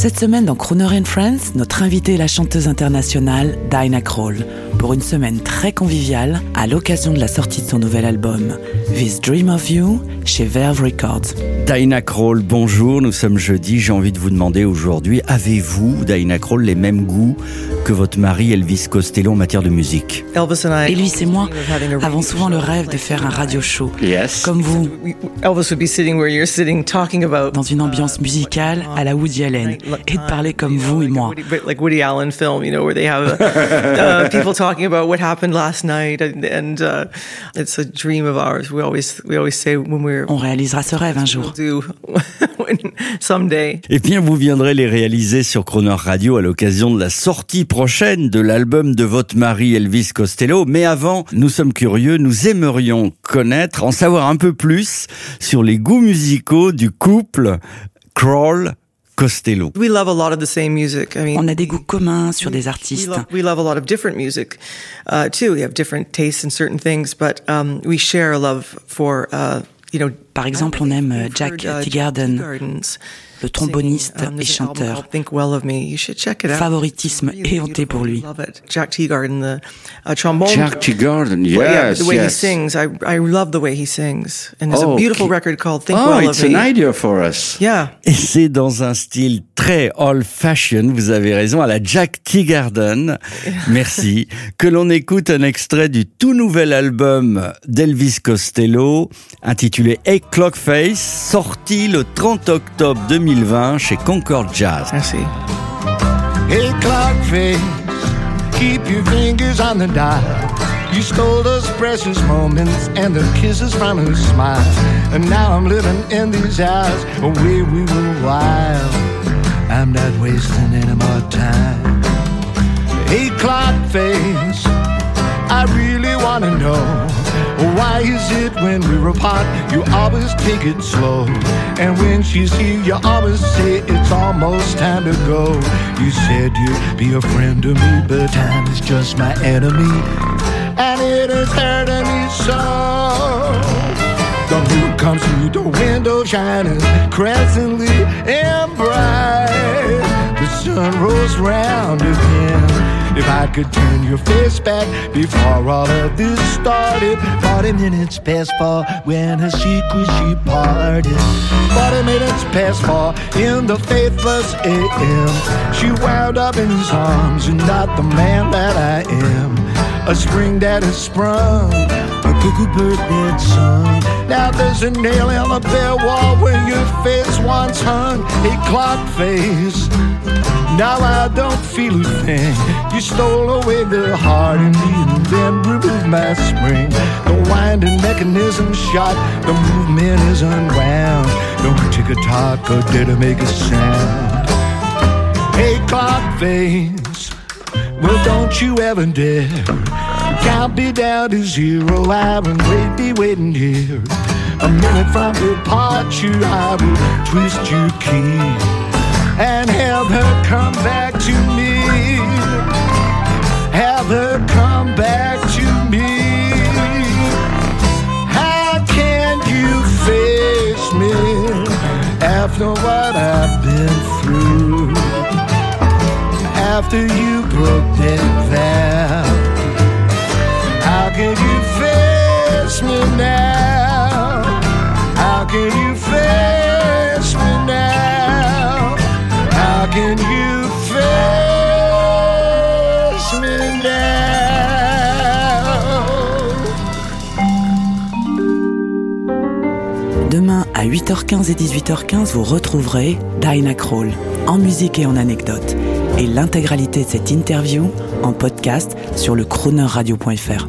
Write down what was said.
Cette semaine dans Croner and Friends, notre invitée est la chanteuse internationale Dinah Kroll pour une semaine très conviviale à l'occasion de la sortie de son nouvel album This Dream of You chez Verve Records. Dinah Kroll, bonjour, nous sommes jeudi. J'ai envie de vous demander aujourd'hui, avez-vous, Dinah Kroll, les mêmes goûts que votre mari Elvis Costello en matière de musique Elvis and I. Elvis et moi dream of having a avons radio souvent show le rêve de like faire un you. radio show. Yes. Comme vous, We- Elvis would be sitting where you're sitting, talking about dans une ambiance musicale à la Woody Allen et de parler comme vous et moi. Woody, like Woody Allen film, you know, where they have uh, people talking about what happened last night, and, and uh, it's a dream of ours. We always we always say when we're On réalisera ce rêve un jour. do when, someday. Eh bien, vous viendrez les réaliser sur Croner Radio à l'occasion de la sortie prochaine de l'album de votre mari Elvis Costello. Mais avant, nous sommes curieux, nous aimerions connaître, en savoir un peu plus sur les goûts musicaux du couple Kroll Costello. We love a lot of the same music. I mean, On a des goûts communs sur des artistes. Par exemple, on aime, euh, Jack Teagarden, le tromboniste. Um, et an chanteur. Favoritisme It's really éhonté pour lui. beautiful. Jack Teagarden, the uh, trombone. Jack Teagarden, yes, the way yes. he sings, I I love the way he sings, and there's Oh, a beautiful okay. record called Think Oh, Well it's of an Me. idea for us. Yeah, Et c'est dans un style très old fashion, vous avez raison, à la Jack Teagarden, merci, que l'on écoute un extrait du tout nouvel album d'Elvis Costello, intitulé Eight Clock Face, sorti le 30 octobre 2020 chez Concord Jazz. merci. Hey, clock face, keep your fingers on the dial. You stole those precious moments and the kisses from her smile. And now I'm living in these hours where we were wild. Why is it when we're apart, you always take it slow? And when she's here, you always say it's almost time to go. You said you'd be a friend to me, but time is just my enemy. And it is hurting me so. The moon comes through the window, shining crescently and bright. The sun rolls round again. If I could turn your face back before all of this started, 40 minutes past four when her secret she parted. 40 minutes past four in the faithless AM. She wound up in his arms and not the man that I am. A spring that has sprung, a cuckoo bird that sung. There's a nail in the bare wall where your face once hung, a clock face. Now I don't feel a thing. You stole away the heart in me and then removed my spring. The winding mechanism shot, the movement is unwound. No tick a tock or did it make a sound? Hey, clock face. Well, don't you ever dare count me down to zero. I will wait, be waiting here. A minute from departure, I will twist your key and have her come back to me. Have her come back to me. How can you face me after what I've been through? After you broke that vow, me? Demain à 8h15 et 18h15, vous retrouverez Dinah Kroll en musique et en anecdotes. Et l'intégralité de cette interview en podcast sur le croonerradio.fr.